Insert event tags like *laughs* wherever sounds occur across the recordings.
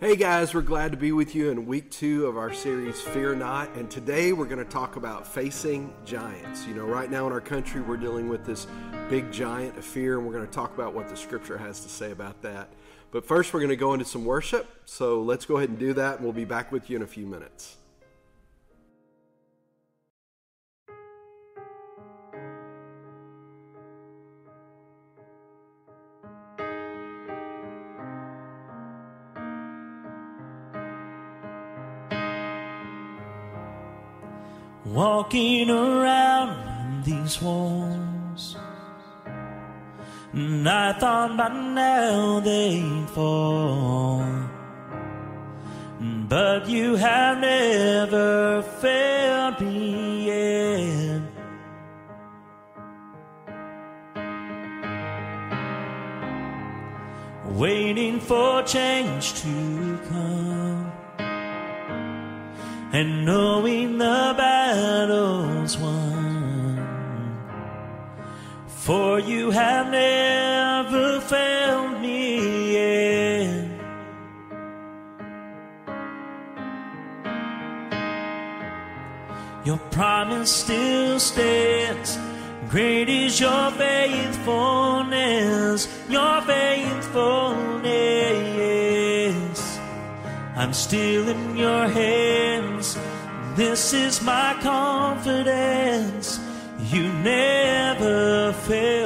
Hey guys, we're glad to be with you in week two of our series Fear Not. And today we're going to talk about facing giants. You know, right now in our country, we're dealing with this big giant of fear, and we're going to talk about what the scripture has to say about that. But first, we're going to go into some worship. So let's go ahead and do that, and we'll be back with you in a few minutes. Walking around these walls. And I thought by now they'd fall. But you have never failed me yet. Waiting for change to come and knowing the won. For you have never failed me yet. Your promise still stands. Great is your faithfulness, your faithfulness. I'm still in your hands. This is my confidence. You never failed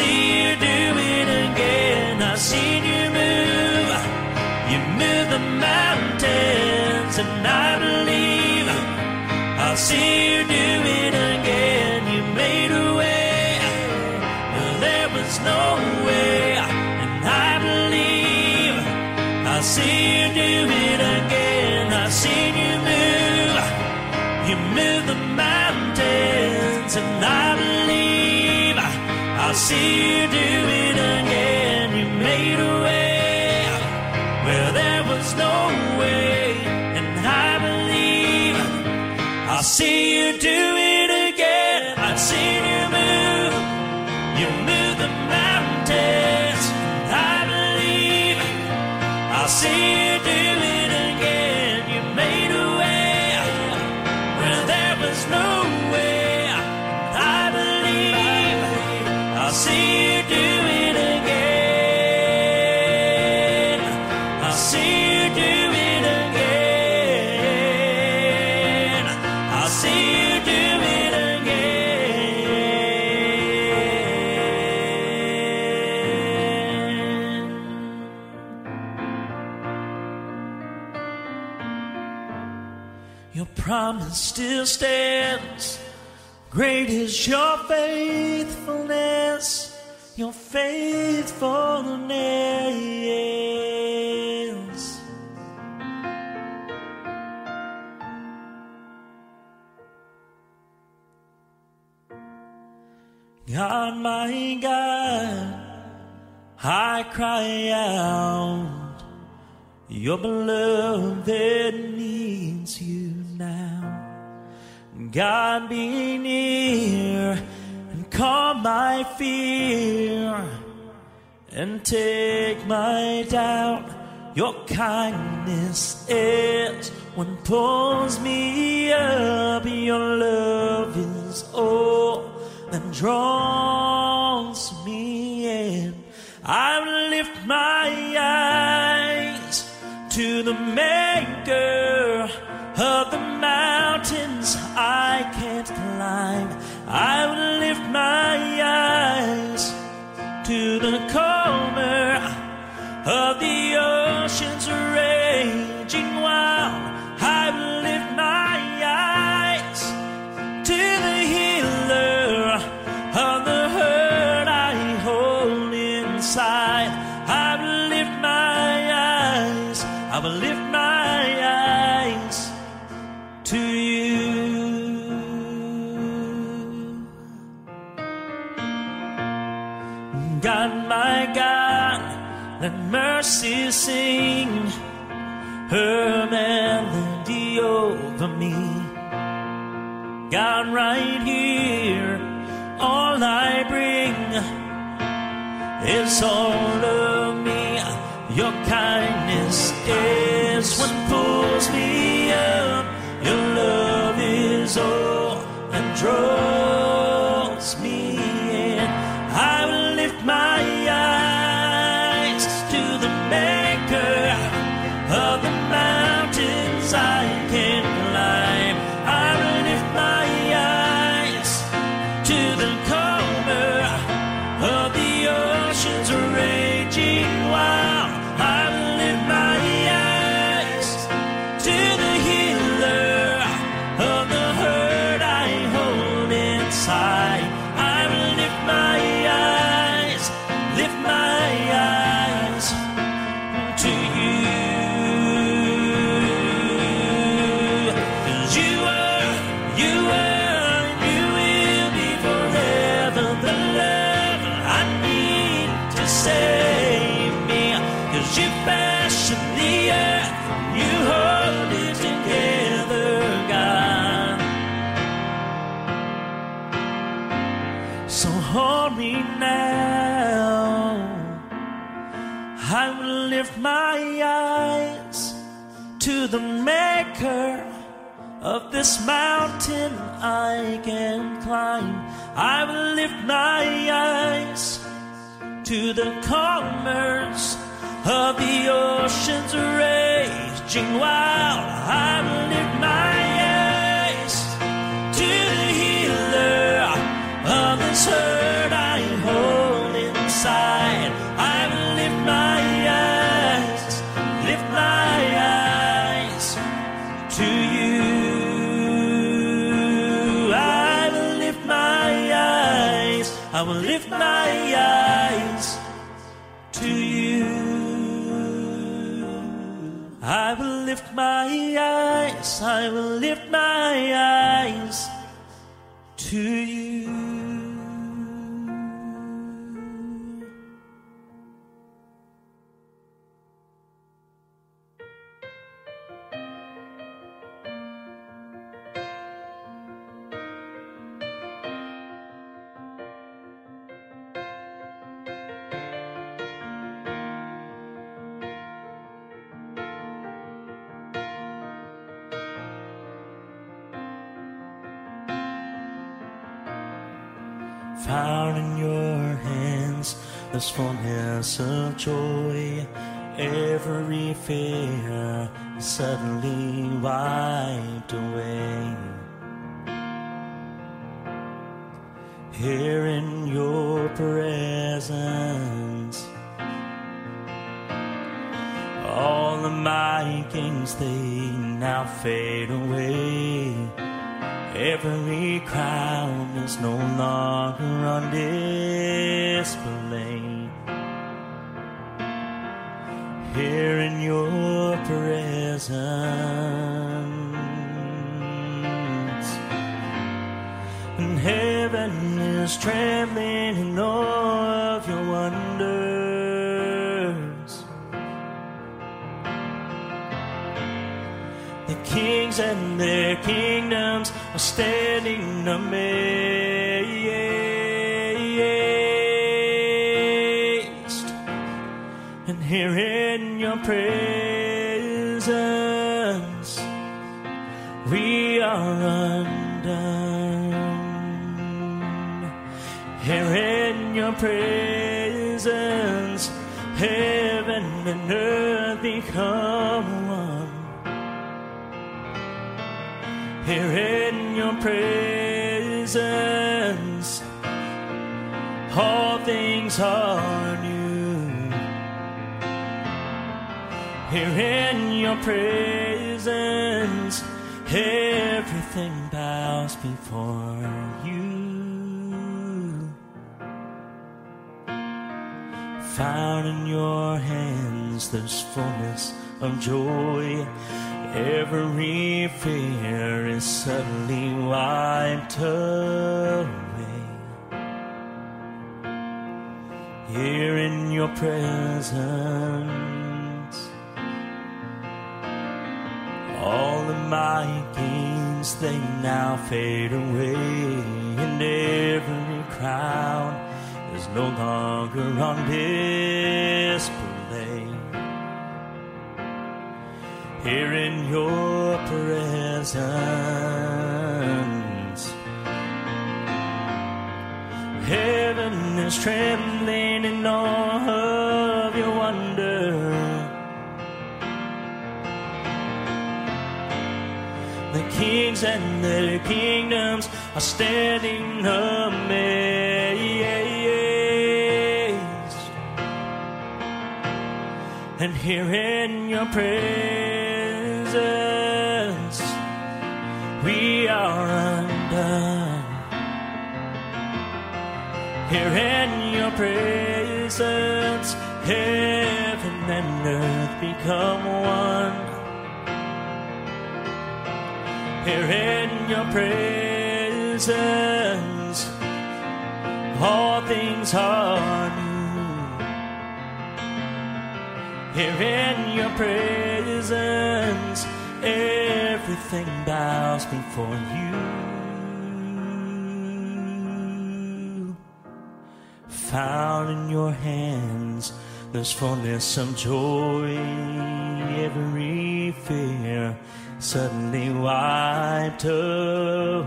see see you do it again. You made a way where there was no way, and I believe I'll see you do it again. I've seen you move, you move the mountains, I believe I'll see still stands. Great is your faithfulness, your faithfulness. God, my God, I cry out, your beloved needs you. God, be near and calm my fear and take my doubt. Your kindness is what pulls me up. Your love is all that draws me in. I lift my eyes to the maker mountains I can't climb. I will lift my eyes to the calmer of the oceans let mercy sing her melody over me. God, right here, all I bring is all of me. Your kindness is what mountain I can climb. I will lift my eyes to the commerce of the oceans raging wild. I will lift my eyes to the healer of this hurt I hold inside. I will lift my eyes to you. I will lift my eyes, I will lift my eyes to you. Joy. Every fear suddenly wiped away. Here in your presence, all of my gains they now fade away. Every crown is no longer on display. Here in your presence, and heaven is trembling in awe of your wonders. The kings and their kingdoms are standing amazed. And here your presence, we are undone. Here in your presence, heaven and earth become one. Here in your presence, all things are Here in your presence, everything bows before you. Found in your hands, there's fullness of joy. Every fear is suddenly wiped away. Here in your presence, all of my gains they now fade away, and every crown is no longer on display. Here in your presence, heaven is trembling in awe kings and their kingdoms are standing amazed. And here in your presence, we are undone. Here in your presence, heaven and earth become one. Here in your presence, all things are new. Here in your presence, everything bows before you. Found in your hands, there's fullness of joy. Every fear suddenly wiped away.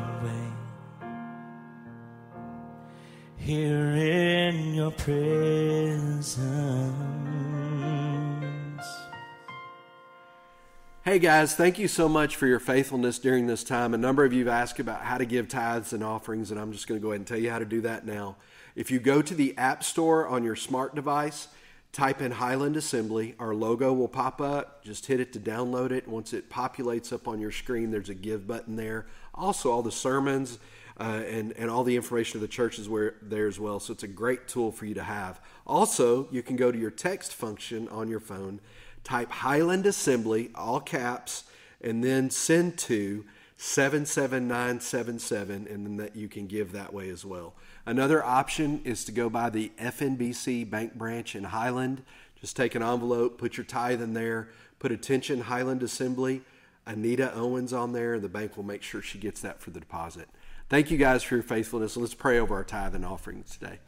Here in your presence. Hey guys, thank you so much for your faithfulness during this time. A number of you have asked about how to give tithes and offerings, and I'm just going to go ahead and tell you how to do that now. If you go to the App Store on your smart device, type in Highland Assembly, our logo will pop up. Just hit it to download it. Once it populates up on your screen, there's a give button there. Also, all the sermons uh, and, and all the information of the church is where, there as well. So it's a great tool for you to have. Also, you can go to your text function on your phone, type Highland Assembly, all caps, and then send to 77977, and then that you can give that way as well. Another option is to go by the FNBC bank branch in Highland. Just take an envelope, put your tithe in there, put attention Highland Assembly, Anita Owens on there, and the bank will make sure she gets that for the deposit. Thank you guys for your faithfulness. Let's pray over our tithe and offerings today.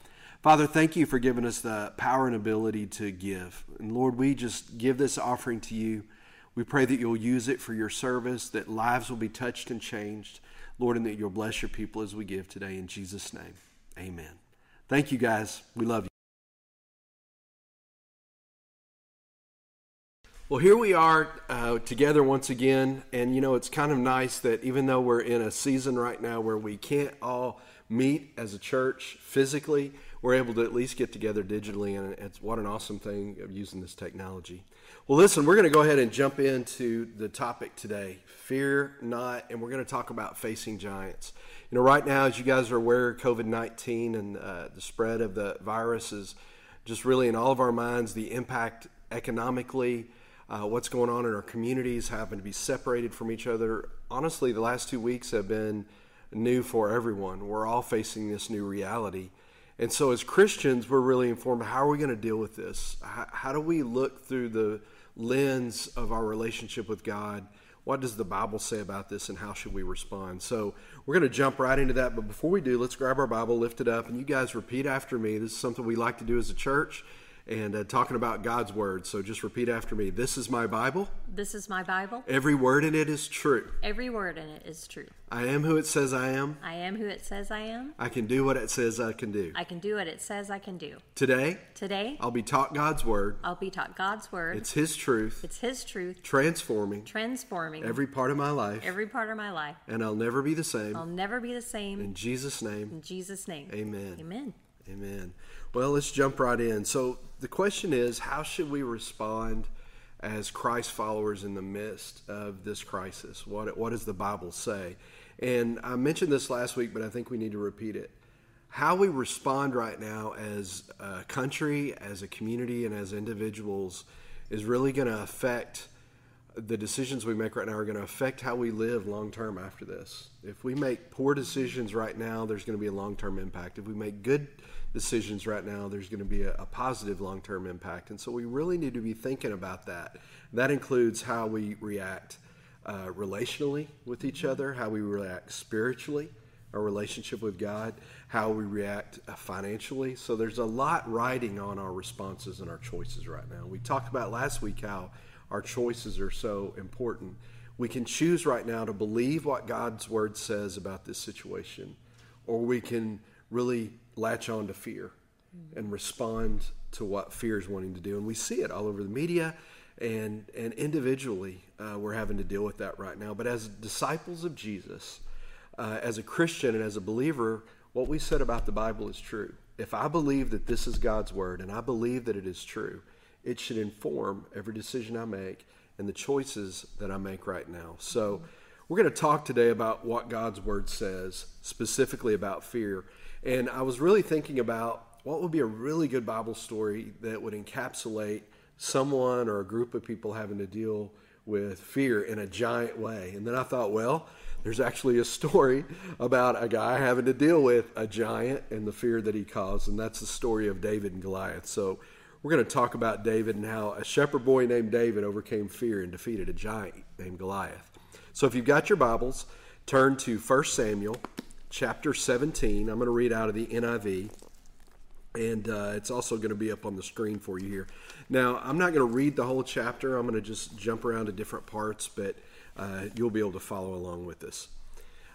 Father, thank you for giving us the power and ability to give. And Lord, we just give this offering to you. We pray that you'll use it for your service, that lives will be touched and changed, Lord, and that you'll bless your people as we give today. In Jesus' name, amen. Thank you, guys. We love you. Well, here we are uh, together once again, and you know, it's kind of nice that even though we're in a season right now where we can't all meet as a church physically, we're able to at least get together digitally, and it's what an awesome thing of using this technology. Well, listen, we're going to go ahead and jump into the topic today fear not, and we're going to talk about facing giants. You know, right now, as you guys are aware, COVID 19 and uh, the spread of the virus is just really in all of our minds, the impact economically. Uh, what's going on in our communities, having to be separated from each other. Honestly, the last two weeks have been new for everyone. We're all facing this new reality. And so, as Christians, we're really informed how are we going to deal with this? How, how do we look through the lens of our relationship with God? What does the Bible say about this, and how should we respond? So, we're going to jump right into that. But before we do, let's grab our Bible, lift it up, and you guys repeat after me. This is something we like to do as a church and uh, talking about God's Word. So, just repeat after me. This is my Bible. This is my Bible. Every word in it is true. Every word in it is true. I am who it says I am. I am who it says I am. I can do what it says I can do. I can do what it says I can do. Today, Today, I'll be taught God's Word. I'll be taught God's word. It's His truth, It's His truth, transforming transforming every part of my life, every part of my life. and I'll never be the same. I'll never be the same. In Jesus' name, In Jesus' name. amen. Amen. Amen. Well, let's jump right in. So, the question is how should we respond as Christ followers in the midst of this crisis? What, what does the Bible say? And I mentioned this last week, but I think we need to repeat it. How we respond right now as a country, as a community, and as individuals is really going to affect the decisions we make right now are going to affect how we live long term after this. If we make poor decisions right now, there's going to be a long term impact. If we make good decisions right now, there's going to be a, a positive long term impact. And so we really need to be thinking about that. That includes how we react uh, relationally with each other, how we react spiritually, our relationship with God, how we react uh, financially. So there's a lot riding on our responses and our choices right now. We talked about last week how our choices are so important. We can choose right now to believe what God's word says about this situation, or we can really latch on to fear and respond to what fear is wanting to do. And we see it all over the media and, and individually, uh, we're having to deal with that right now. But as disciples of Jesus, uh, as a Christian and as a believer, what we said about the Bible is true. If I believe that this is God's word and I believe that it is true, it should inform every decision I make and the choices that I make right now. So, we're going to talk today about what God's word says, specifically about fear. And I was really thinking about what would be a really good Bible story that would encapsulate someone or a group of people having to deal with fear in a giant way. And then I thought, well, there's actually a story about a guy having to deal with a giant and the fear that he caused, and that's the story of David and Goliath. So we're going to talk about David and how a shepherd boy named David overcame fear and defeated a giant named Goliath. So if you've got your Bibles, turn to 1 Samuel chapter 17. I'm going to read out of the NIV, and uh, it's also going to be up on the screen for you here. Now, I'm not going to read the whole chapter, I'm going to just jump around to different parts, but uh, you'll be able to follow along with this.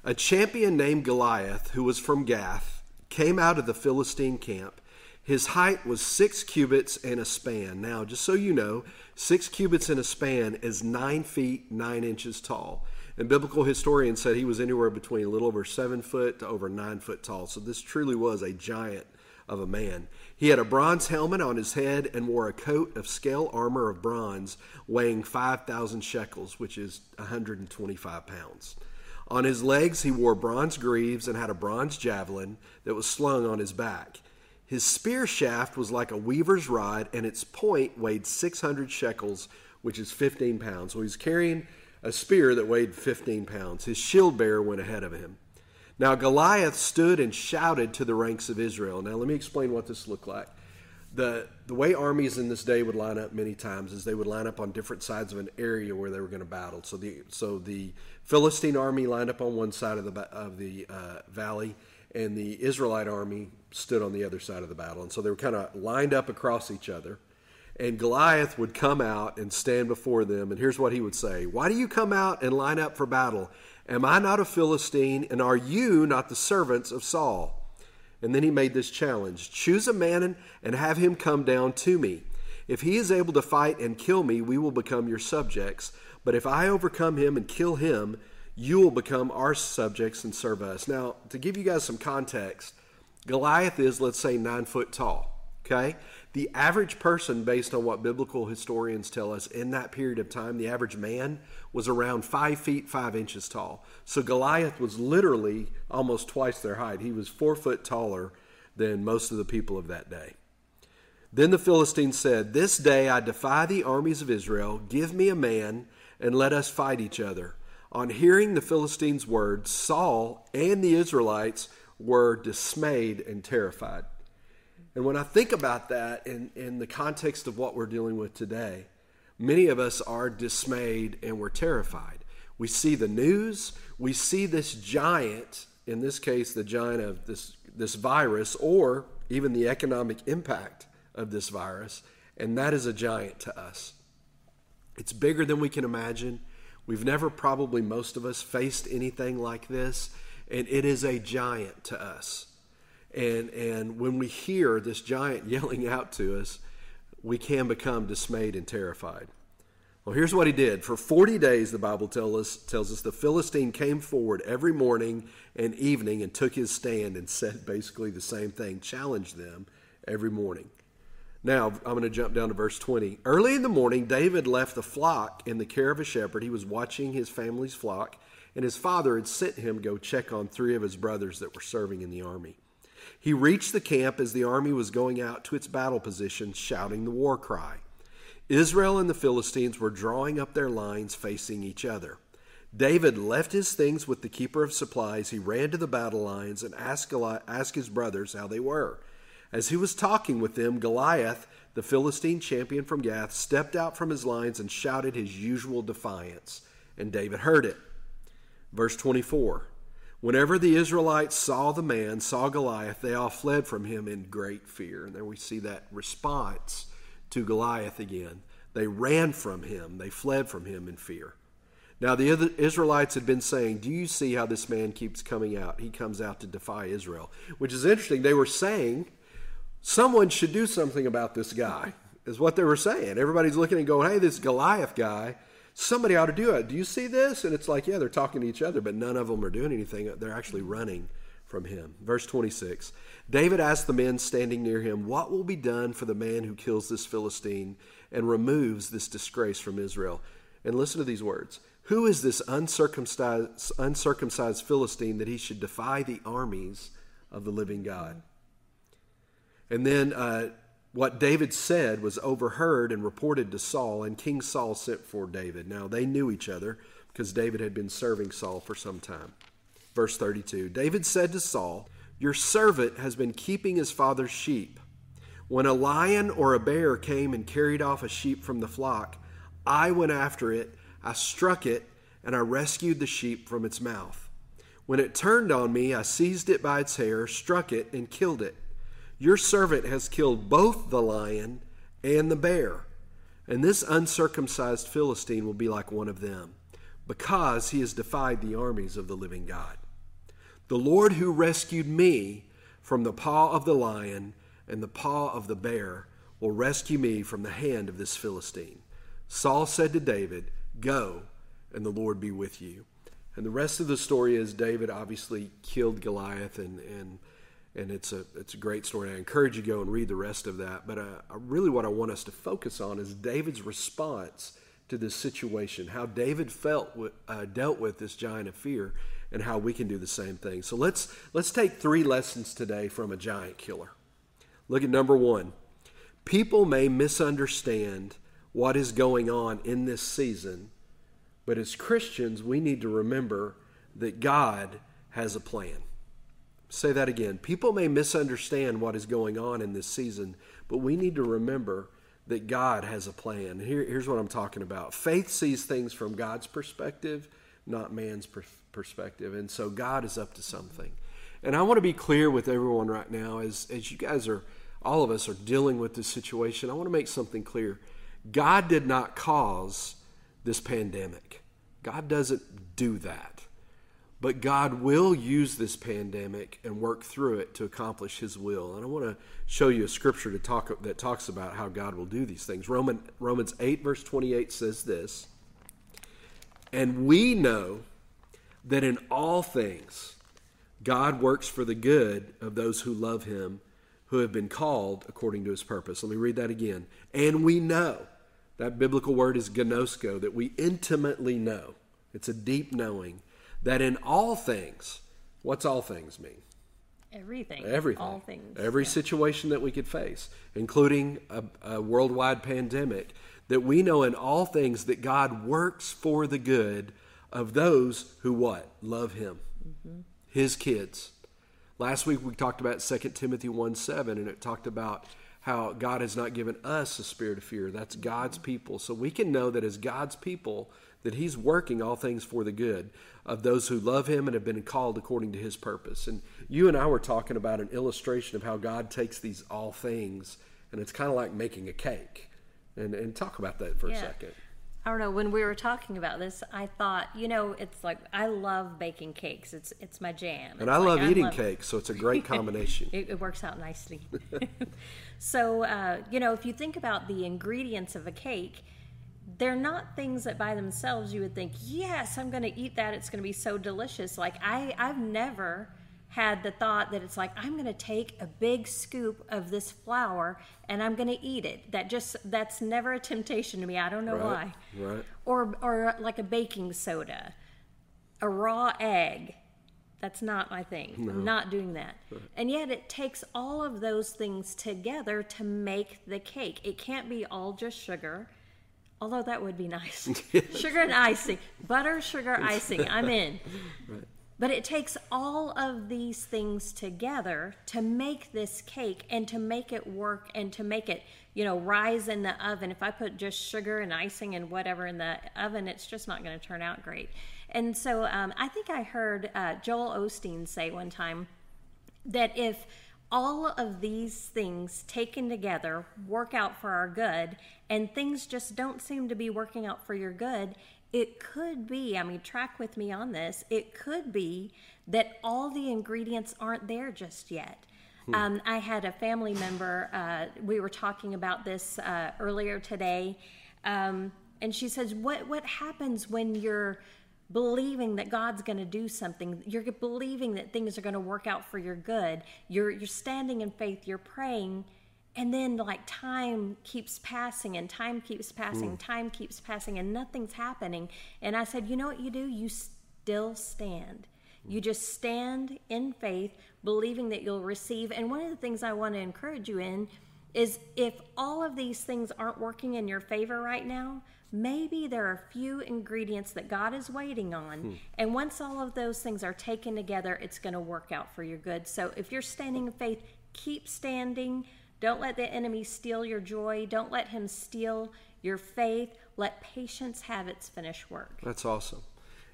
A champion named Goliath, who was from Gath, came out of the Philistine camp. His height was six cubits and a span. Now, just so you know, six cubits and a span is nine feet nine inches tall. And biblical historians said he was anywhere between a little over seven foot to over nine foot tall. So this truly was a giant of a man. He had a bronze helmet on his head and wore a coat of scale armor of bronze weighing 5,000 shekels, which is 125 pounds. On his legs, he wore bronze greaves and had a bronze javelin that was slung on his back. His spear shaft was like a weaver's rod, and its point weighed 600 shekels, which is 15 pounds. So he's carrying a spear that weighed 15 pounds. His shield bearer went ahead of him. Now Goliath stood and shouted to the ranks of Israel. Now let me explain what this looked like. The, the way armies in this day would line up many times is they would line up on different sides of an area where they were going to battle. So the so the Philistine army lined up on one side of the of the uh, valley, and the Israelite army stood on the other side of the battle. And so they were kind of lined up across each other. And Goliath would come out and stand before them. And here's what he would say Why do you come out and line up for battle? Am I not a Philistine? And are you not the servants of Saul? And then he made this challenge Choose a man and have him come down to me. If he is able to fight and kill me, we will become your subjects. But if I overcome him and kill him, you will become our subjects and serve us. Now, to give you guys some context, Goliath is, let's say, nine foot tall. Okay? The average person, based on what biblical historians tell us in that period of time, the average man was around five feet five inches tall. So Goliath was literally almost twice their height. He was four foot taller than most of the people of that day. Then the Philistines said, This day I defy the armies of Israel. Give me a man and let us fight each other. On hearing the Philistines' words, Saul and the Israelites were dismayed and terrified. And when I think about that in, in the context of what we're dealing with today, many of us are dismayed and we're terrified. We see the news, we see this giant, in this case, the giant of this, this virus, or even the economic impact of this virus, and that is a giant to us. It's bigger than we can imagine. We've never, probably most of us, faced anything like this, and it is a giant to us. And, and when we hear this giant *laughs* yelling out to us, we can become dismayed and terrified. Well, here's what he did. For 40 days, the Bible us, tells us the Philistine came forward every morning and evening and took his stand and said basically the same thing, challenged them every morning. Now, I'm going to jump down to verse 20. Early in the morning, David left the flock in the care of a shepherd. He was watching his family's flock, and his father had sent him go check on three of his brothers that were serving in the army. He reached the camp as the army was going out to its battle position, shouting the war cry. Israel and the Philistines were drawing up their lines facing each other. David left his things with the keeper of supplies. He ran to the battle lines and asked, his brothers how they were. As he was talking with them, Goliath, the Philistine champion from Gath, stepped out from his lines and shouted his usual defiance, and David heard it. Verse 24 Whenever the Israelites saw the man, saw Goliath, they all fled from him in great fear. And there we see that response to Goliath again. They ran from him, they fled from him in fear. Now, the Israelites had been saying, Do you see how this man keeps coming out? He comes out to defy Israel, which is interesting. They were saying, Someone should do something about this guy, is what they were saying. Everybody's looking and going, Hey, this Goliath guy, somebody ought to do it. Do you see this? And it's like, Yeah, they're talking to each other, but none of them are doing anything. They're actually running from him. Verse 26 David asked the men standing near him, What will be done for the man who kills this Philistine and removes this disgrace from Israel? And listen to these words Who is this uncircumcised, uncircumcised Philistine that he should defy the armies of the living God? And then uh, what David said was overheard and reported to Saul, and King Saul sent for David. Now they knew each other because David had been serving Saul for some time. Verse 32 David said to Saul, Your servant has been keeping his father's sheep. When a lion or a bear came and carried off a sheep from the flock, I went after it, I struck it, and I rescued the sheep from its mouth. When it turned on me, I seized it by its hair, struck it, and killed it. Your servant has killed both the lion and the bear, and this uncircumcised Philistine will be like one of them, because he has defied the armies of the living God. The Lord who rescued me from the paw of the lion and the paw of the bear will rescue me from the hand of this Philistine. Saul said to David, Go, and the Lord be with you. And the rest of the story is David obviously killed Goliath, and, and, and it's, a, it's a great story. I encourage you to go and read the rest of that. But uh, really, what I want us to focus on is David's response to this situation, how David felt uh, dealt with this giant of fear, and how we can do the same thing. So let's let's take three lessons today from a giant killer. Look at number one. People may misunderstand what is going on in this season, but as Christians, we need to remember that God has a plan. Say that again. People may misunderstand what is going on in this season, but we need to remember that God has a plan. Here, here's what I'm talking about faith sees things from God's perspective, not man's per- perspective. And so God is up to something. And I want to be clear with everyone right now as, as you guys are, all of us are dealing with this situation. I want to make something clear. God did not cause this pandemic, God doesn't do that. But God will use this pandemic and work through it to accomplish His will. And I want to show you a scripture to talk, that talks about how God will do these things. Roman, Romans 8, verse 28 says this And we know that in all things God works for the good of those who love Him, who have been called according to His purpose. Let me read that again. And we know. That biblical word is gnosko, that we intimately know. It's a deep knowing that in all things, what's all things mean? Everything. Everything. All things. Every yeah. situation that we could face, including a, a worldwide pandemic, that we know in all things that God works for the good of those who what? Love Him. Mm-hmm. His kids. Last week we talked about 2 Timothy 1 7, and it talked about how God has not given us a spirit of fear. That's God's people. So we can know that as God's people, that He's working all things for the good of those who love Him and have been called according to His purpose. And you and I were talking about an illustration of how God takes these all things, and it's kind of like making a cake. And, and talk about that for a second. I don't know. When we were talking about this, I thought, you know, it's like I love baking cakes. It's it's my jam. And It's I like, love eating love- cake, so it's a great combination. *laughs* It, it works out nicely. *laughs* so, uh, you know, if you think about the ingredients of a cake, they're not things that by themselves you would think, yes, I'm going to eat that. It's going to be so delicious. Like I, I've never had the thought that it's like I'm going to take a big scoop of this flour and I'm going to eat it. That just that's never a temptation to me. I don't know Right, why. right. Or or like a baking soda, a raw egg. That's not my thing. I'm not doing that. And yet it takes all of those things together to make the cake. It can't be all just sugar. Although that would be nice. *laughs* sugar and icing. Butter, sugar, icing. I'm in. *laughs* But it takes all of these things together to make this cake and to make it work and to make it, you know, rise in the oven. If I put just sugar and icing and whatever in the oven, it's just not going to turn out great. And so um, I think I heard uh, Joel Osteen say one time that if all of these things taken together work out for our good and things just don't seem to be working out for your good it could be i mean track with me on this it could be that all the ingredients aren't there just yet. Um, i had a family member uh, we were talking about this uh, earlier today um, and she says what what happens when you're believing that God's going to do something. You're believing that things are going to work out for your good. You're you're standing in faith, you're praying, and then like time keeps passing and time keeps passing, mm. time keeps passing and nothing's happening. And I said, "You know what you do? You still stand." You mm. just stand in faith, believing that you'll receive. And one of the things I want to encourage you in is if all of these things aren't working in your favor right now, maybe there are a few ingredients that God is waiting on. Hmm. And once all of those things are taken together, it's going to work out for your good. So if you're standing in faith, keep standing. Don't let the enemy steal your joy. Don't let him steal your faith. Let patience have its finished work. That's awesome.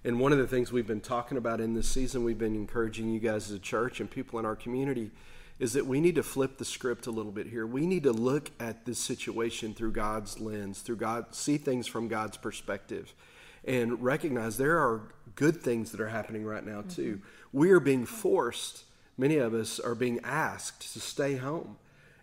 And one of the things we've been talking about in this season, we've been encouraging you guys as a church and people in our community, is that we need to flip the script a little bit here. We need to look at this situation through God's lens, through God, see things from God's perspective, and recognize there are good things that are happening right now mm-hmm. too. We are being forced. Many of us are being asked to stay home,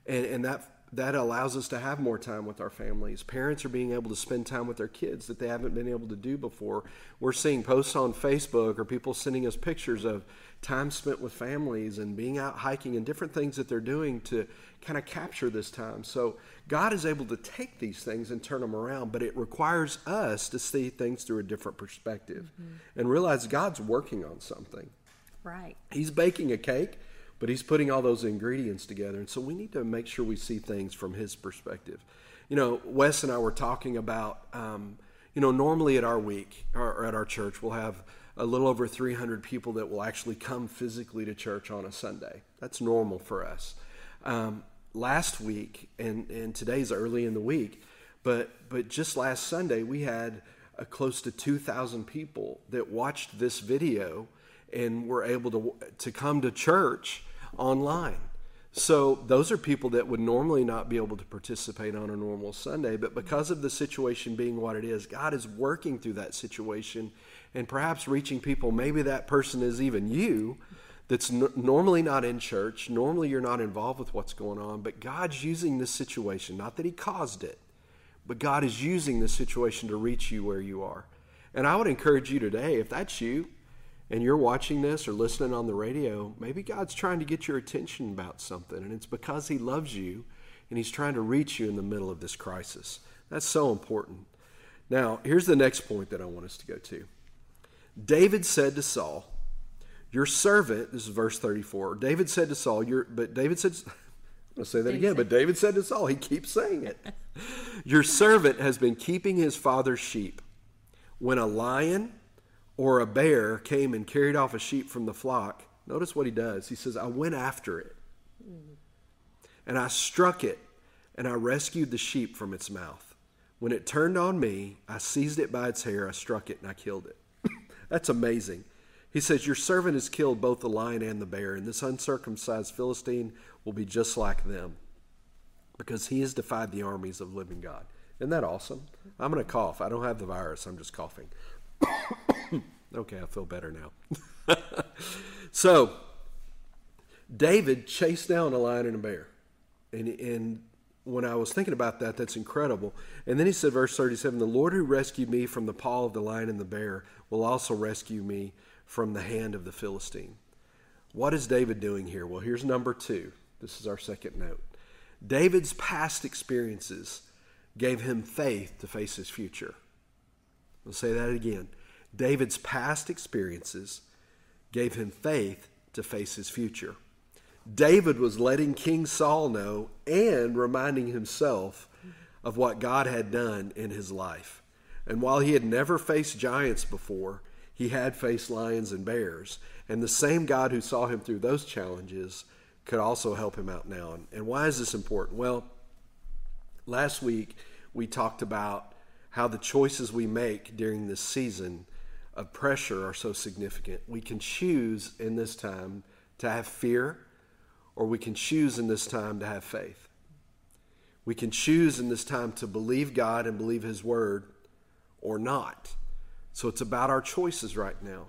and and that that allows us to have more time with our families. Parents are being able to spend time with their kids that they haven't been able to do before. We're seeing posts on Facebook or people sending us pictures of time spent with families and being out hiking and different things that they're doing to kind of capture this time. So God is able to take these things and turn them around, but it requires us to see things through a different perspective and realize God's working on something Right. he's baking a cake, but he's putting all those ingredients together. And so we need to make sure we see things from his perspective. You know, Wes and I were talking about, um, you know, normally at our week or at our church, we'll have a little over 300 people that will actually come physically to church on a Sunday. That's normal for us. Um, last week, and, and today's early in the week, but, but just last Sunday, we had close to 2,000 people that watched this video and were able to to come to church online. So those are people that would normally not be able to participate on a normal Sunday, but because of the situation being what it is, God is working through that situation and perhaps reaching people. Maybe that person is even you that's n- normally not in church, normally you're not involved with what's going on, but God's using this situation, not that he caused it, but God is using this situation to reach you where you are. And I would encourage you today, if that's you, and you're watching this or listening on the radio, maybe God's trying to get your attention about something, and it's because He loves you and He's trying to reach you in the middle of this crisis. That's so important. Now, here's the next point that I want us to go to. David said to Saul, Your servant, this is verse 34. David said to Saul, your, but David said, *laughs* I'm going to say that David again, said- but David said to Saul, he keeps saying it. *laughs* Your servant has been keeping his father's sheep. When a lion or a bear came and carried off a sheep from the flock, Notice what he does. He says, I went after it, and I struck it, and I rescued the sheep from its mouth. When it turned on me, I seized it by its hair, I struck it, and I killed it. That's amazing. He says, Your servant has killed both the lion and the bear, and this uncircumcised Philistine will be just like them because he has defied the armies of living God. Isn't that awesome? I'm going to cough. I don't have the virus, I'm just coughing. *coughs* okay, I feel better now. *laughs* so, David chased down a lion and a bear. And, and when I was thinking about that, that's incredible. And then he said, verse 37 The Lord who rescued me from the paw of the lion and the bear will also rescue me from the hand of the Philistine. What is David doing here? Well, here's number two. This is our second note. David's past experiences gave him faith to face his future. I'll say that again. David's past experiences gave him faith to face his future. David was letting King Saul know and reminding himself of what God had done in his life. And while he had never faced giants before, he had faced lions and bears. And the same God who saw him through those challenges could also help him out now. And why is this important? Well, last week we talked about how the choices we make during this season of pressure are so significant. We can choose in this time to have fear or we can choose in this time to have faith. We can choose in this time to believe God and believe His Word or not. So it's about our choices right now.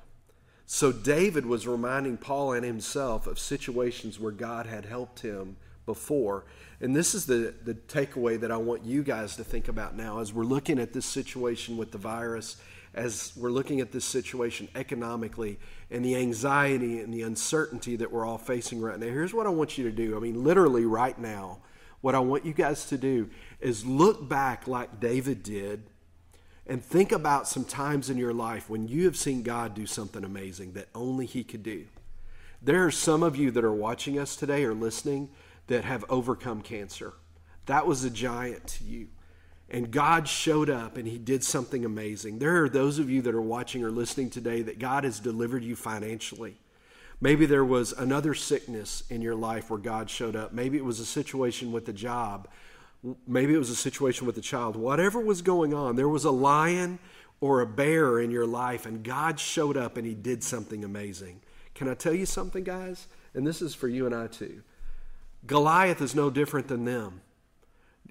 So David was reminding Paul and himself of situations where God had helped him before. And this is the, the takeaway that I want you guys to think about now as we're looking at this situation with the virus, as we're looking at this situation economically and the anxiety and the uncertainty that we're all facing right now. Here's what I want you to do. I mean, literally right now, what I want you guys to do is look back like David did and think about some times in your life when you have seen God do something amazing that only He could do. There are some of you that are watching us today or listening that have overcome cancer. That was a giant to you. And God showed up and He did something amazing. There are those of you that are watching or listening today that God has delivered you financially. Maybe there was another sickness in your life where God showed up. Maybe it was a situation with a job. Maybe it was a situation with a child. Whatever was going on, there was a lion or a bear in your life, and God showed up and He did something amazing. Can I tell you something, guys? And this is for you and I too. Goliath is no different than them.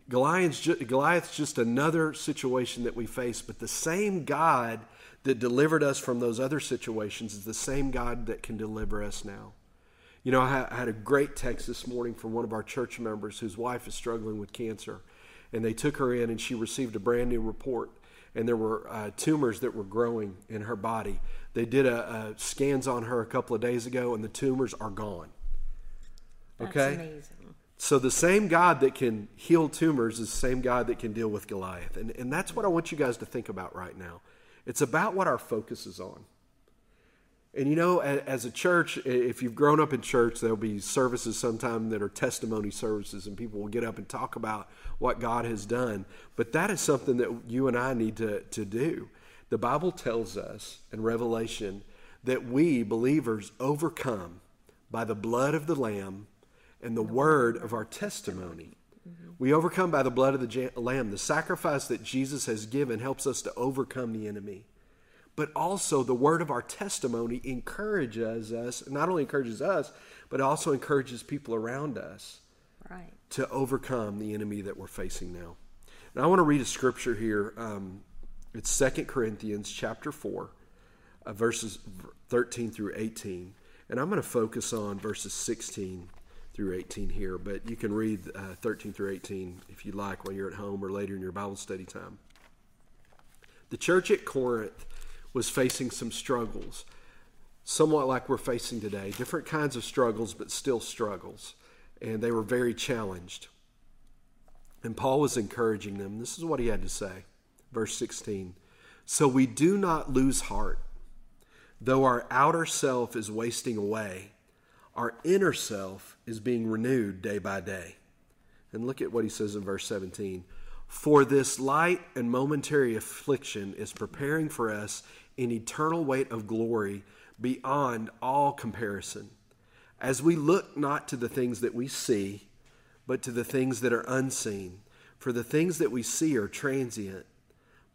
Goliath's just, Goliath's just another situation that we face, but the same God that delivered us from those other situations is the same God that can deliver us now. You know, I had a great text this morning from one of our church members whose wife is struggling with cancer. And they took her in, and she received a brand new report. And there were uh, tumors that were growing in her body. They did a, a scans on her a couple of days ago, and the tumors are gone. That's Okay? So the same God that can heal tumors is the same God that can deal with Goliath. And, and that's what I want you guys to think about right now. It's about what our focus is on. And you know, as a church, if you've grown up in church, there'll be services sometime that are testimony services, and people will get up and talk about what God has done. But that is something that you and I need to, to do. The Bible tells us in Revelation that we, believers, overcome by the blood of the Lamb and the word of our testimony. We overcome by the blood of the Lamb. The sacrifice that Jesus has given helps us to overcome the enemy. But also, the word of our testimony encourages us, not only encourages us, but also encourages people around us Right. to overcome the enemy that we're facing now. And I want to read a scripture here. Um, it's Second Corinthians chapter 4, uh, verses 13 through 18. And I'm going to focus on verses 16 through 18 here, but you can read uh, 13 through 18 if you like while you're at home or later in your Bible study time. The church at Corinth was facing some struggles, somewhat like we're facing today. Different kinds of struggles, but still struggles. And they were very challenged. And Paul was encouraging them. This is what he had to say. Verse 16. So we do not lose heart. Though our outer self is wasting away, our inner self is being renewed day by day. And look at what he says in verse 17. For this light and momentary affliction is preparing for us an eternal weight of glory beyond all comparison. As we look not to the things that we see, but to the things that are unseen. For the things that we see are transient,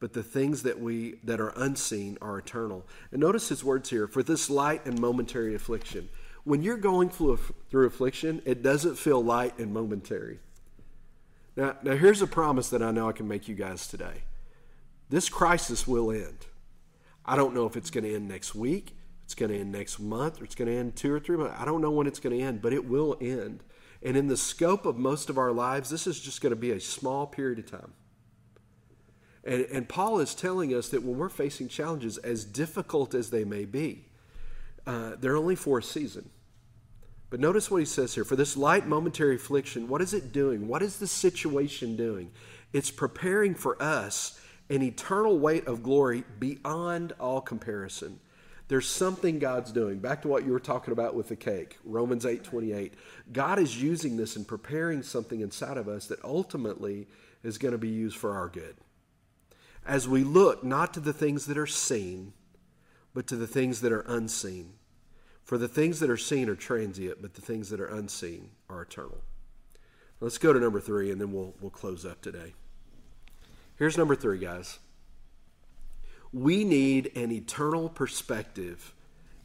but the things that we that are unseen are eternal. And notice his words here, for this light and momentary affliction. When you're going through, through affliction, it doesn't feel light and momentary. Now, now here's a promise that I know I can make you guys today. This crisis will end. I don't know if it's going to end next week, it's going to end next month, or it's going to end two or three months. I don't know when it's going to end, but it will end. And in the scope of most of our lives, this is just going to be a small period of time. And, and Paul is telling us that when we're facing challenges, as difficult as they may be, uh, they're only for a season. But notice what he says here. For this light momentary affliction, what is it doing? What is the situation doing? It's preparing for us an eternal weight of glory beyond all comparison. There's something God's doing. Back to what you were talking about with the cake, Romans 8 28. God is using this and preparing something inside of us that ultimately is going to be used for our good. As we look not to the things that are seen, but to the things that are unseen. For the things that are seen are transient, but the things that are unseen are eternal. Let's go to number three, and then we'll, we'll close up today. Here's number three, guys. We need an eternal perspective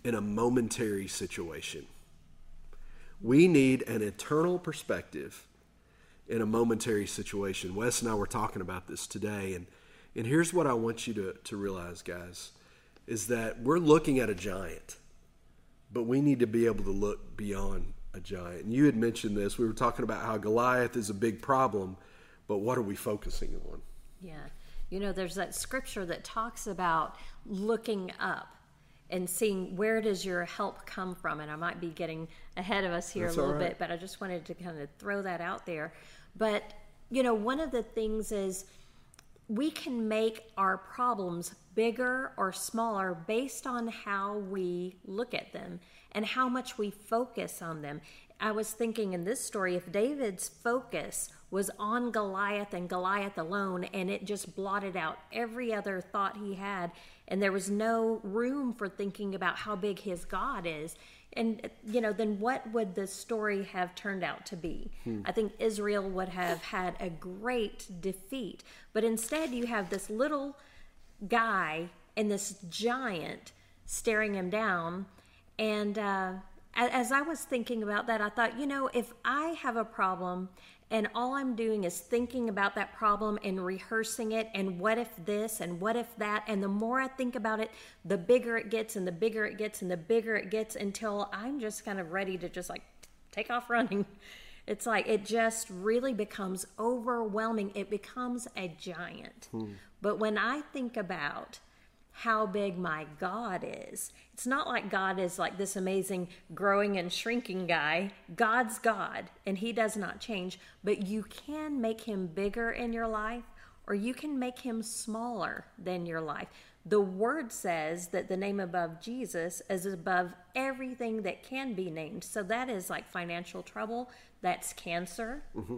in a momentary situation. We need an eternal perspective in a momentary situation. Wes and I were talking about this today, and, and here's what I want you to, to realize, guys, is that we're looking at a giant, but we need to be able to look beyond a giant. And you had mentioned this. We were talking about how Goliath is a big problem, but what are we focusing on? Yeah. You know, there's that scripture that talks about looking up and seeing where does your help come from. And I might be getting ahead of us here That's a little right. bit, but I just wanted to kind of throw that out there. But, you know, one of the things is we can make our problems bigger or smaller based on how we look at them and how much we focus on them. I was thinking in this story, if David's focus was on Goliath and Goliath alone, and it just blotted out every other thought he had, and there was no room for thinking about how big his God is, and you know, then what would the story have turned out to be? I think Israel would have had a great defeat, but instead you have this little guy and this giant staring him down. And uh, as I was thinking about that, I thought, you know, if I have a problem and all I'm doing is thinking about that problem and rehearsing it, and what if this and what if that, and the more I think about it, the bigger it gets and the bigger it gets and the bigger it gets until I'm just kind of ready to just like take off running. *laughs* It's like it just really becomes overwhelming. It becomes a giant. Hmm. But when I think about how big my God is, it's not like God is like this amazing growing and shrinking guy. God's God, and He does not change. But you can make Him bigger in your life, or you can make Him smaller than your life. The word says that the name above Jesus is above everything that can be named. So that is like financial trouble, that's cancer, mm-hmm.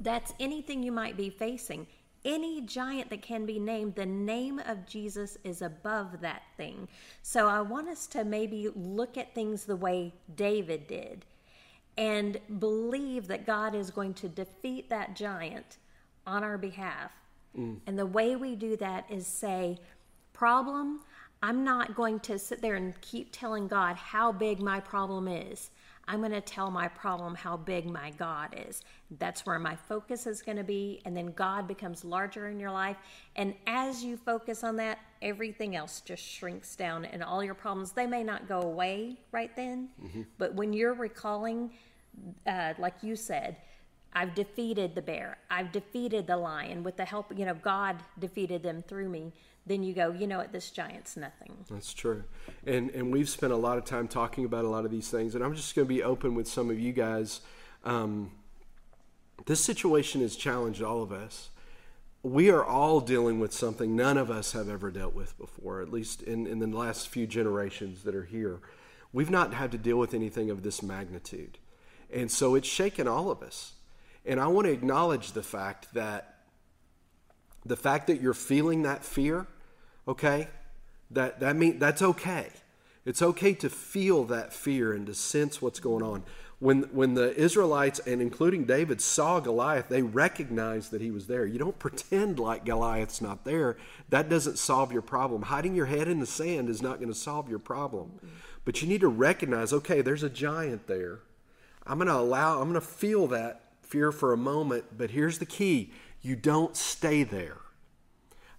that's anything you might be facing. Any giant that can be named, the name of Jesus is above that thing. So I want us to maybe look at things the way David did and believe that God is going to defeat that giant on our behalf. Mm. And the way we do that is say, Problem, I'm not going to sit there and keep telling God how big my problem is. I'm going to tell my problem how big my God is. That's where my focus is going to be. And then God becomes larger in your life. And as you focus on that, everything else just shrinks down. And all your problems, they may not go away right then. But when you're recalling, uh, like you said, I've defeated the bear. I've defeated the lion with the help, you know, God defeated them through me. Then you go, you know what, this giant's nothing. That's true. And and we've spent a lot of time talking about a lot of these things. And I'm just going to be open with some of you guys. Um, this situation has challenged all of us. We are all dealing with something none of us have ever dealt with before, at least in, in the last few generations that are here. We've not had to deal with anything of this magnitude. And so it's shaken all of us. And I want to acknowledge the fact that the fact that you're feeling that fear, okay, that that mean that's okay. It's okay to feel that fear and to sense what's going on. When, when the Israelites, and including David, saw Goliath, they recognized that he was there. You don't pretend like Goliath's not there. That doesn't solve your problem. Hiding your head in the sand is not going to solve your problem. But you need to recognize okay, there's a giant there. I'm going to allow, I'm going to feel that fear for a moment, but here's the key you don't stay there.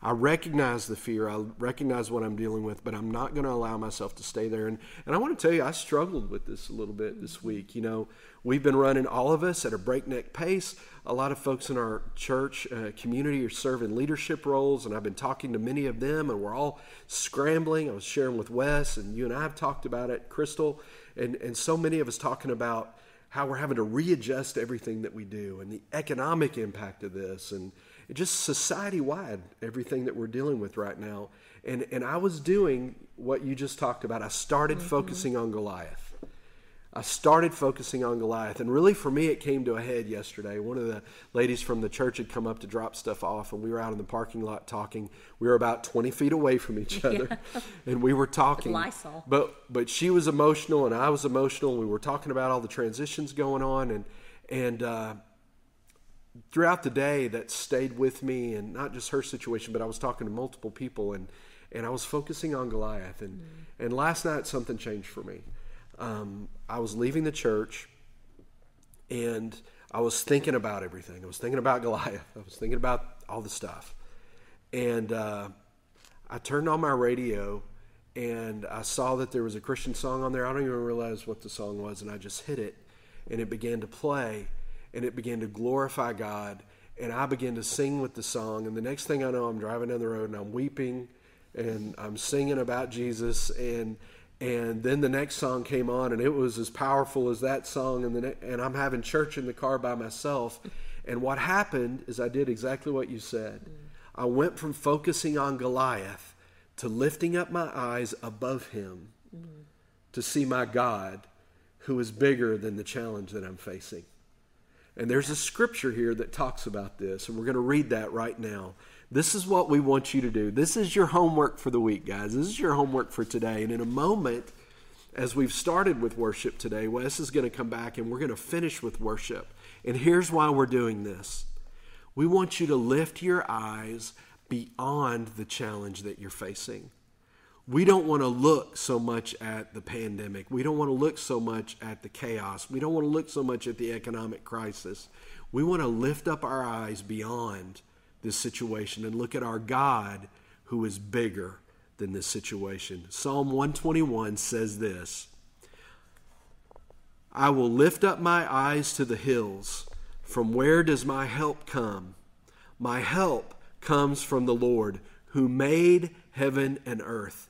I recognize the fear. I recognize what I'm dealing with, but I'm not going to allow myself to stay there. And, and I want to tell you, I struggled with this a little bit this week. You know, we've been running all of us at a breakneck pace. A lot of folks in our church uh, community are serving leadership roles, and I've been talking to many of them, and we're all scrambling. I was sharing with Wes, and you and I have talked about it, Crystal, and, and so many of us talking about how we're having to readjust everything that we do and the economic impact of this and just society wide, everything that we're dealing with right now. And, and I was doing what you just talked about. I started mm-hmm. focusing on Goliath. I started focusing on Goliath. And really, for me, it came to a head yesterday. One of the ladies from the church had come up to drop stuff off, and we were out in the parking lot talking. We were about 20 feet away from each *laughs* other, yeah. and we were talking. Lysol. But, but she was emotional, and I was emotional. and We were talking about all the transitions going on, and, and, uh, throughout the day that stayed with me and not just her situation but i was talking to multiple people and and i was focusing on goliath and mm. and last night something changed for me. Um, i was leaving the church and i was thinking about everything. I was thinking about goliath. I was thinking about all the stuff. And uh, i turned on my radio and i saw that there was a christian song on there. I don't even realize what the song was and i just hit it and it began to play and it began to glorify God. And I began to sing with the song. And the next thing I know, I'm driving down the road and I'm weeping and I'm singing about Jesus. And and then the next song came on, and it was as powerful as that song. And then and I'm having church in the car by myself. And what happened is I did exactly what you said. I went from focusing on Goliath to lifting up my eyes above him mm. to see my God who is bigger than the challenge that I'm facing. And there's a scripture here that talks about this, and we're going to read that right now. This is what we want you to do. This is your homework for the week, guys. This is your homework for today. And in a moment, as we've started with worship today, Wes is going to come back and we're going to finish with worship. And here's why we're doing this we want you to lift your eyes beyond the challenge that you're facing we don't want to look so much at the pandemic. We don't want to look so much at the chaos. We don't want to look so much at the economic crisis. We want to lift up our eyes beyond this situation and look at our God who is bigger than this situation. Psalm 121 says this I will lift up my eyes to the hills. From where does my help come? My help comes from the Lord who made heaven and earth.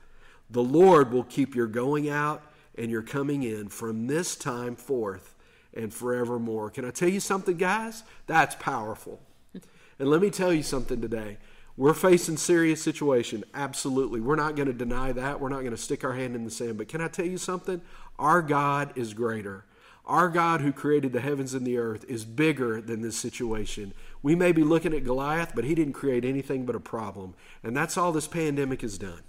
The Lord will keep your going out and your coming in from this time forth and forevermore. Can I tell you something, guys? That's powerful. And let me tell you something today. We're facing serious situation. Absolutely. We're not going to deny that. We're not going to stick our hand in the sand. But can I tell you something? Our God is greater. Our God who created the heavens and the earth is bigger than this situation. We may be looking at Goliath, but he didn't create anything but a problem. And that's all this pandemic has done.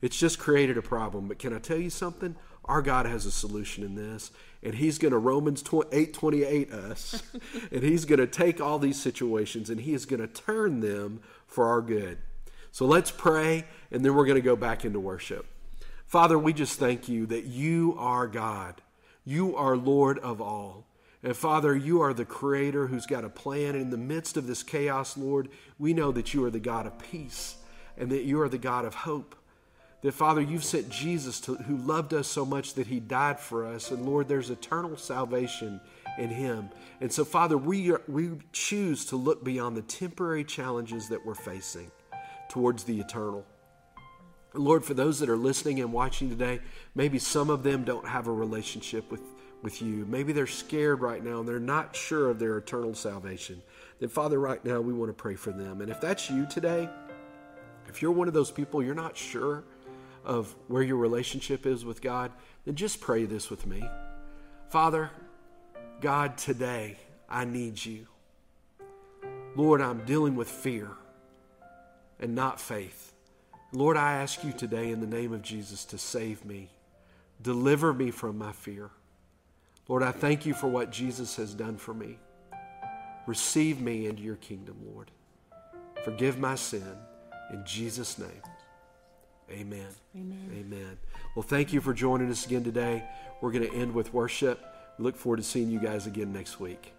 It's just created a problem. But can I tell you something? Our God has a solution in this. And He's going to Romans 8 28 us. *laughs* and He's going to take all these situations and He is going to turn them for our good. So let's pray, and then we're going to go back into worship. Father, we just thank you that you are God. You are Lord of all. And Father, you are the creator who's got a plan. In the midst of this chaos, Lord, we know that you are the God of peace and that you are the God of hope. That, Father, you've sent Jesus to, who loved us so much that he died for us. And, Lord, there's eternal salvation in him. And so, Father, we, are, we choose to look beyond the temporary challenges that we're facing towards the eternal. Lord, for those that are listening and watching today, maybe some of them don't have a relationship with, with you. Maybe they're scared right now and they're not sure of their eternal salvation. Then, Father, right now we want to pray for them. And if that's you today, if you're one of those people, you're not sure of where your relationship is with God, then just pray this with me. Father, God, today I need you. Lord, I'm dealing with fear and not faith. Lord, I ask you today in the name of Jesus to save me, deliver me from my fear. Lord, I thank you for what Jesus has done for me. Receive me into your kingdom, Lord. Forgive my sin. In Jesus' name, amen. Amen. Amen. Well, thank you for joining us again today. We're going to end with worship. Look forward to seeing you guys again next week.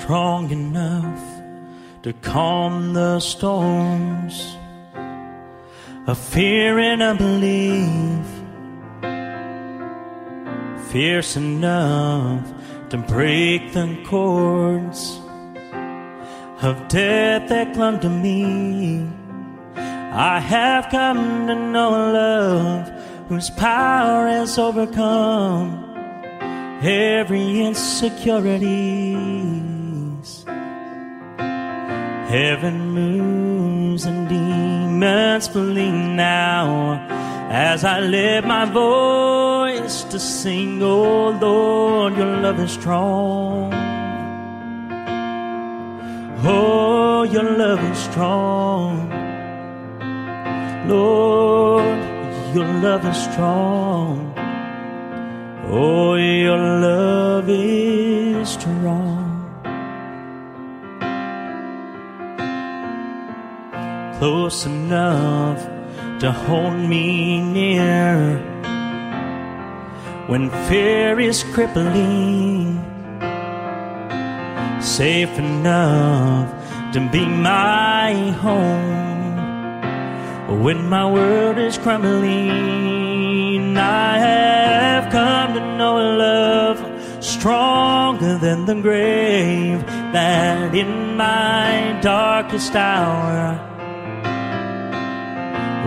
Strong enough to calm the storms of fear and unbelief, fierce enough to break the cords of death that clung to me. I have come to know a love whose power has overcome every insecurity. Heaven moves and demons flee now as I lift my voice to sing, Oh Lord, your love is strong. Oh, your love is strong. Lord, your love is strong. Oh, your love is strong. Close enough to hold me near when fear is crippling. Safe enough to be my home when my world is crumbling. I have come to know a love stronger than the grave that in my darkest hour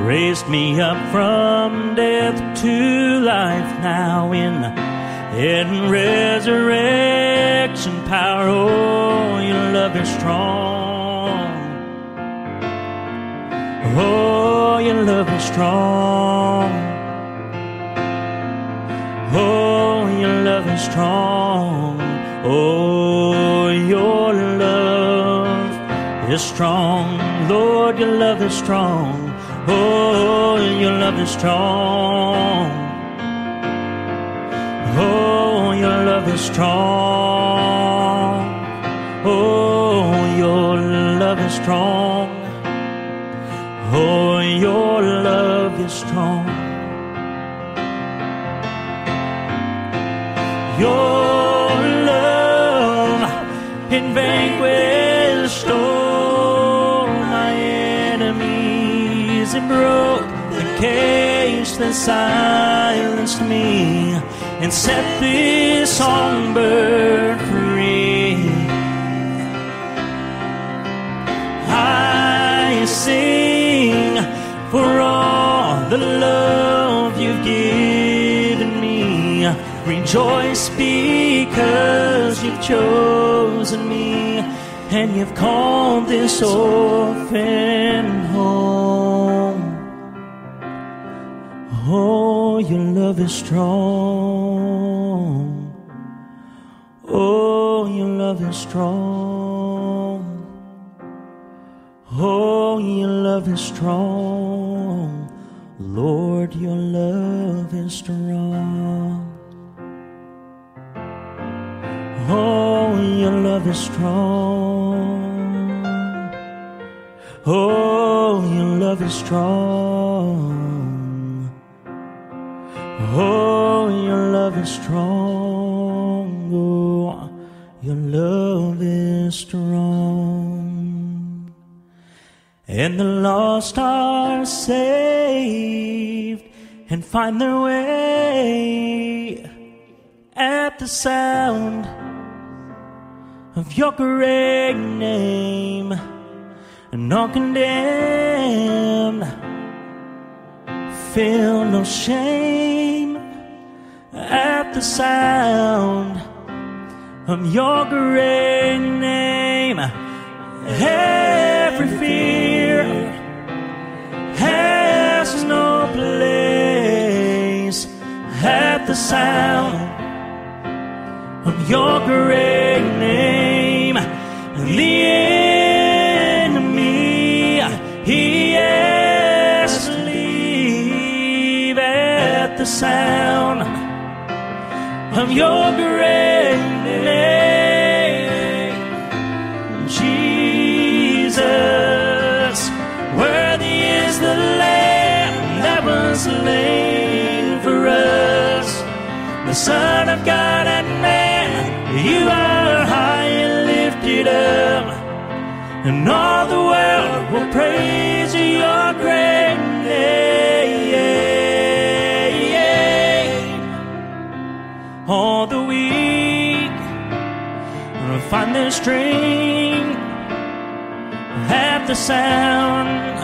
raised me up from death to life now in in resurrection power. Oh your love is strong. Oh your love is strong. Oh your love is strong. Oh your love is strong. Lord your love is strong Oh, your love is strong. Oh, your love is strong. Oh, your love is strong. Oh, your love is strong. Your love it cage that silenced me and set this songbird free. I sing for all the love you've given me. Rejoice because you've chosen me and you've called this orphan home. Oh, your love is strong. Oh, your love is strong. Oh, your love is strong. Lord, your love is strong. Oh, your love is strong. Oh, your love is strong. Oh, your love is strong. Oh, your love is strong. And the lost are saved and find their way at the sound of your great name. And all condemned feel no shame at the sound of your great name. Every fear has no place at the sound of your great name. The sound of your great name. Jesus, worthy is the Lamb that was slain for us, the Son of God and man. You are high and lifted up, and all the world will praise your great All the weak will find their strength at the sound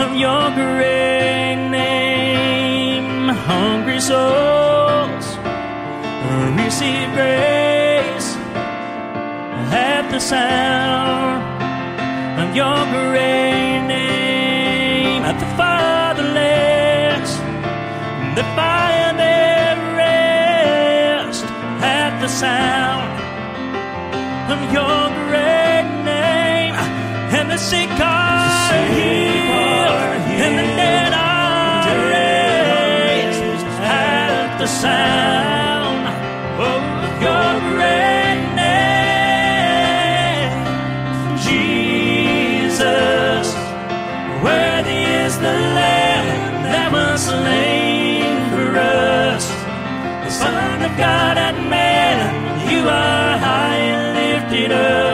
of your great name. Hungry souls receive grace at the sound of your great name. At the fatherless, the find sound of your great name. And the sick are healed, and the dead are raised at the sound of your great name. Jesus, worthy is the Lamb that was slain for us. The Son of God you are high and lifted up.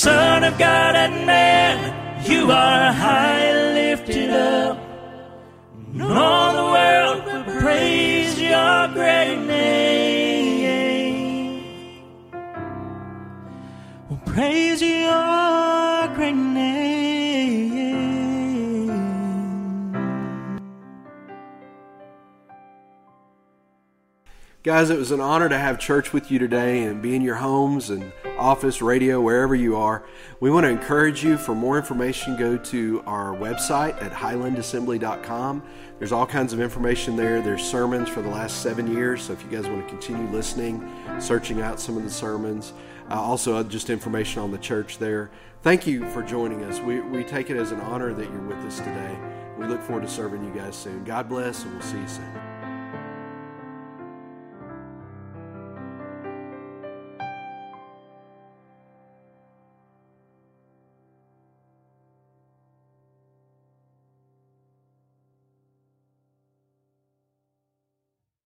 Son of God and man, you are high lifted up. And all the world will praise your great name. Will praise your great name. Guys, it was an honor to have church with you today and be in your homes and office, radio, wherever you are. We want to encourage you for more information, go to our website at highlandassembly.com. There's all kinds of information there. There's sermons for the last seven years, so if you guys want to continue listening, searching out some of the sermons, uh, also uh, just information on the church there. Thank you for joining us. We, we take it as an honor that you're with us today. We look forward to serving you guys soon. God bless, and we'll see you soon.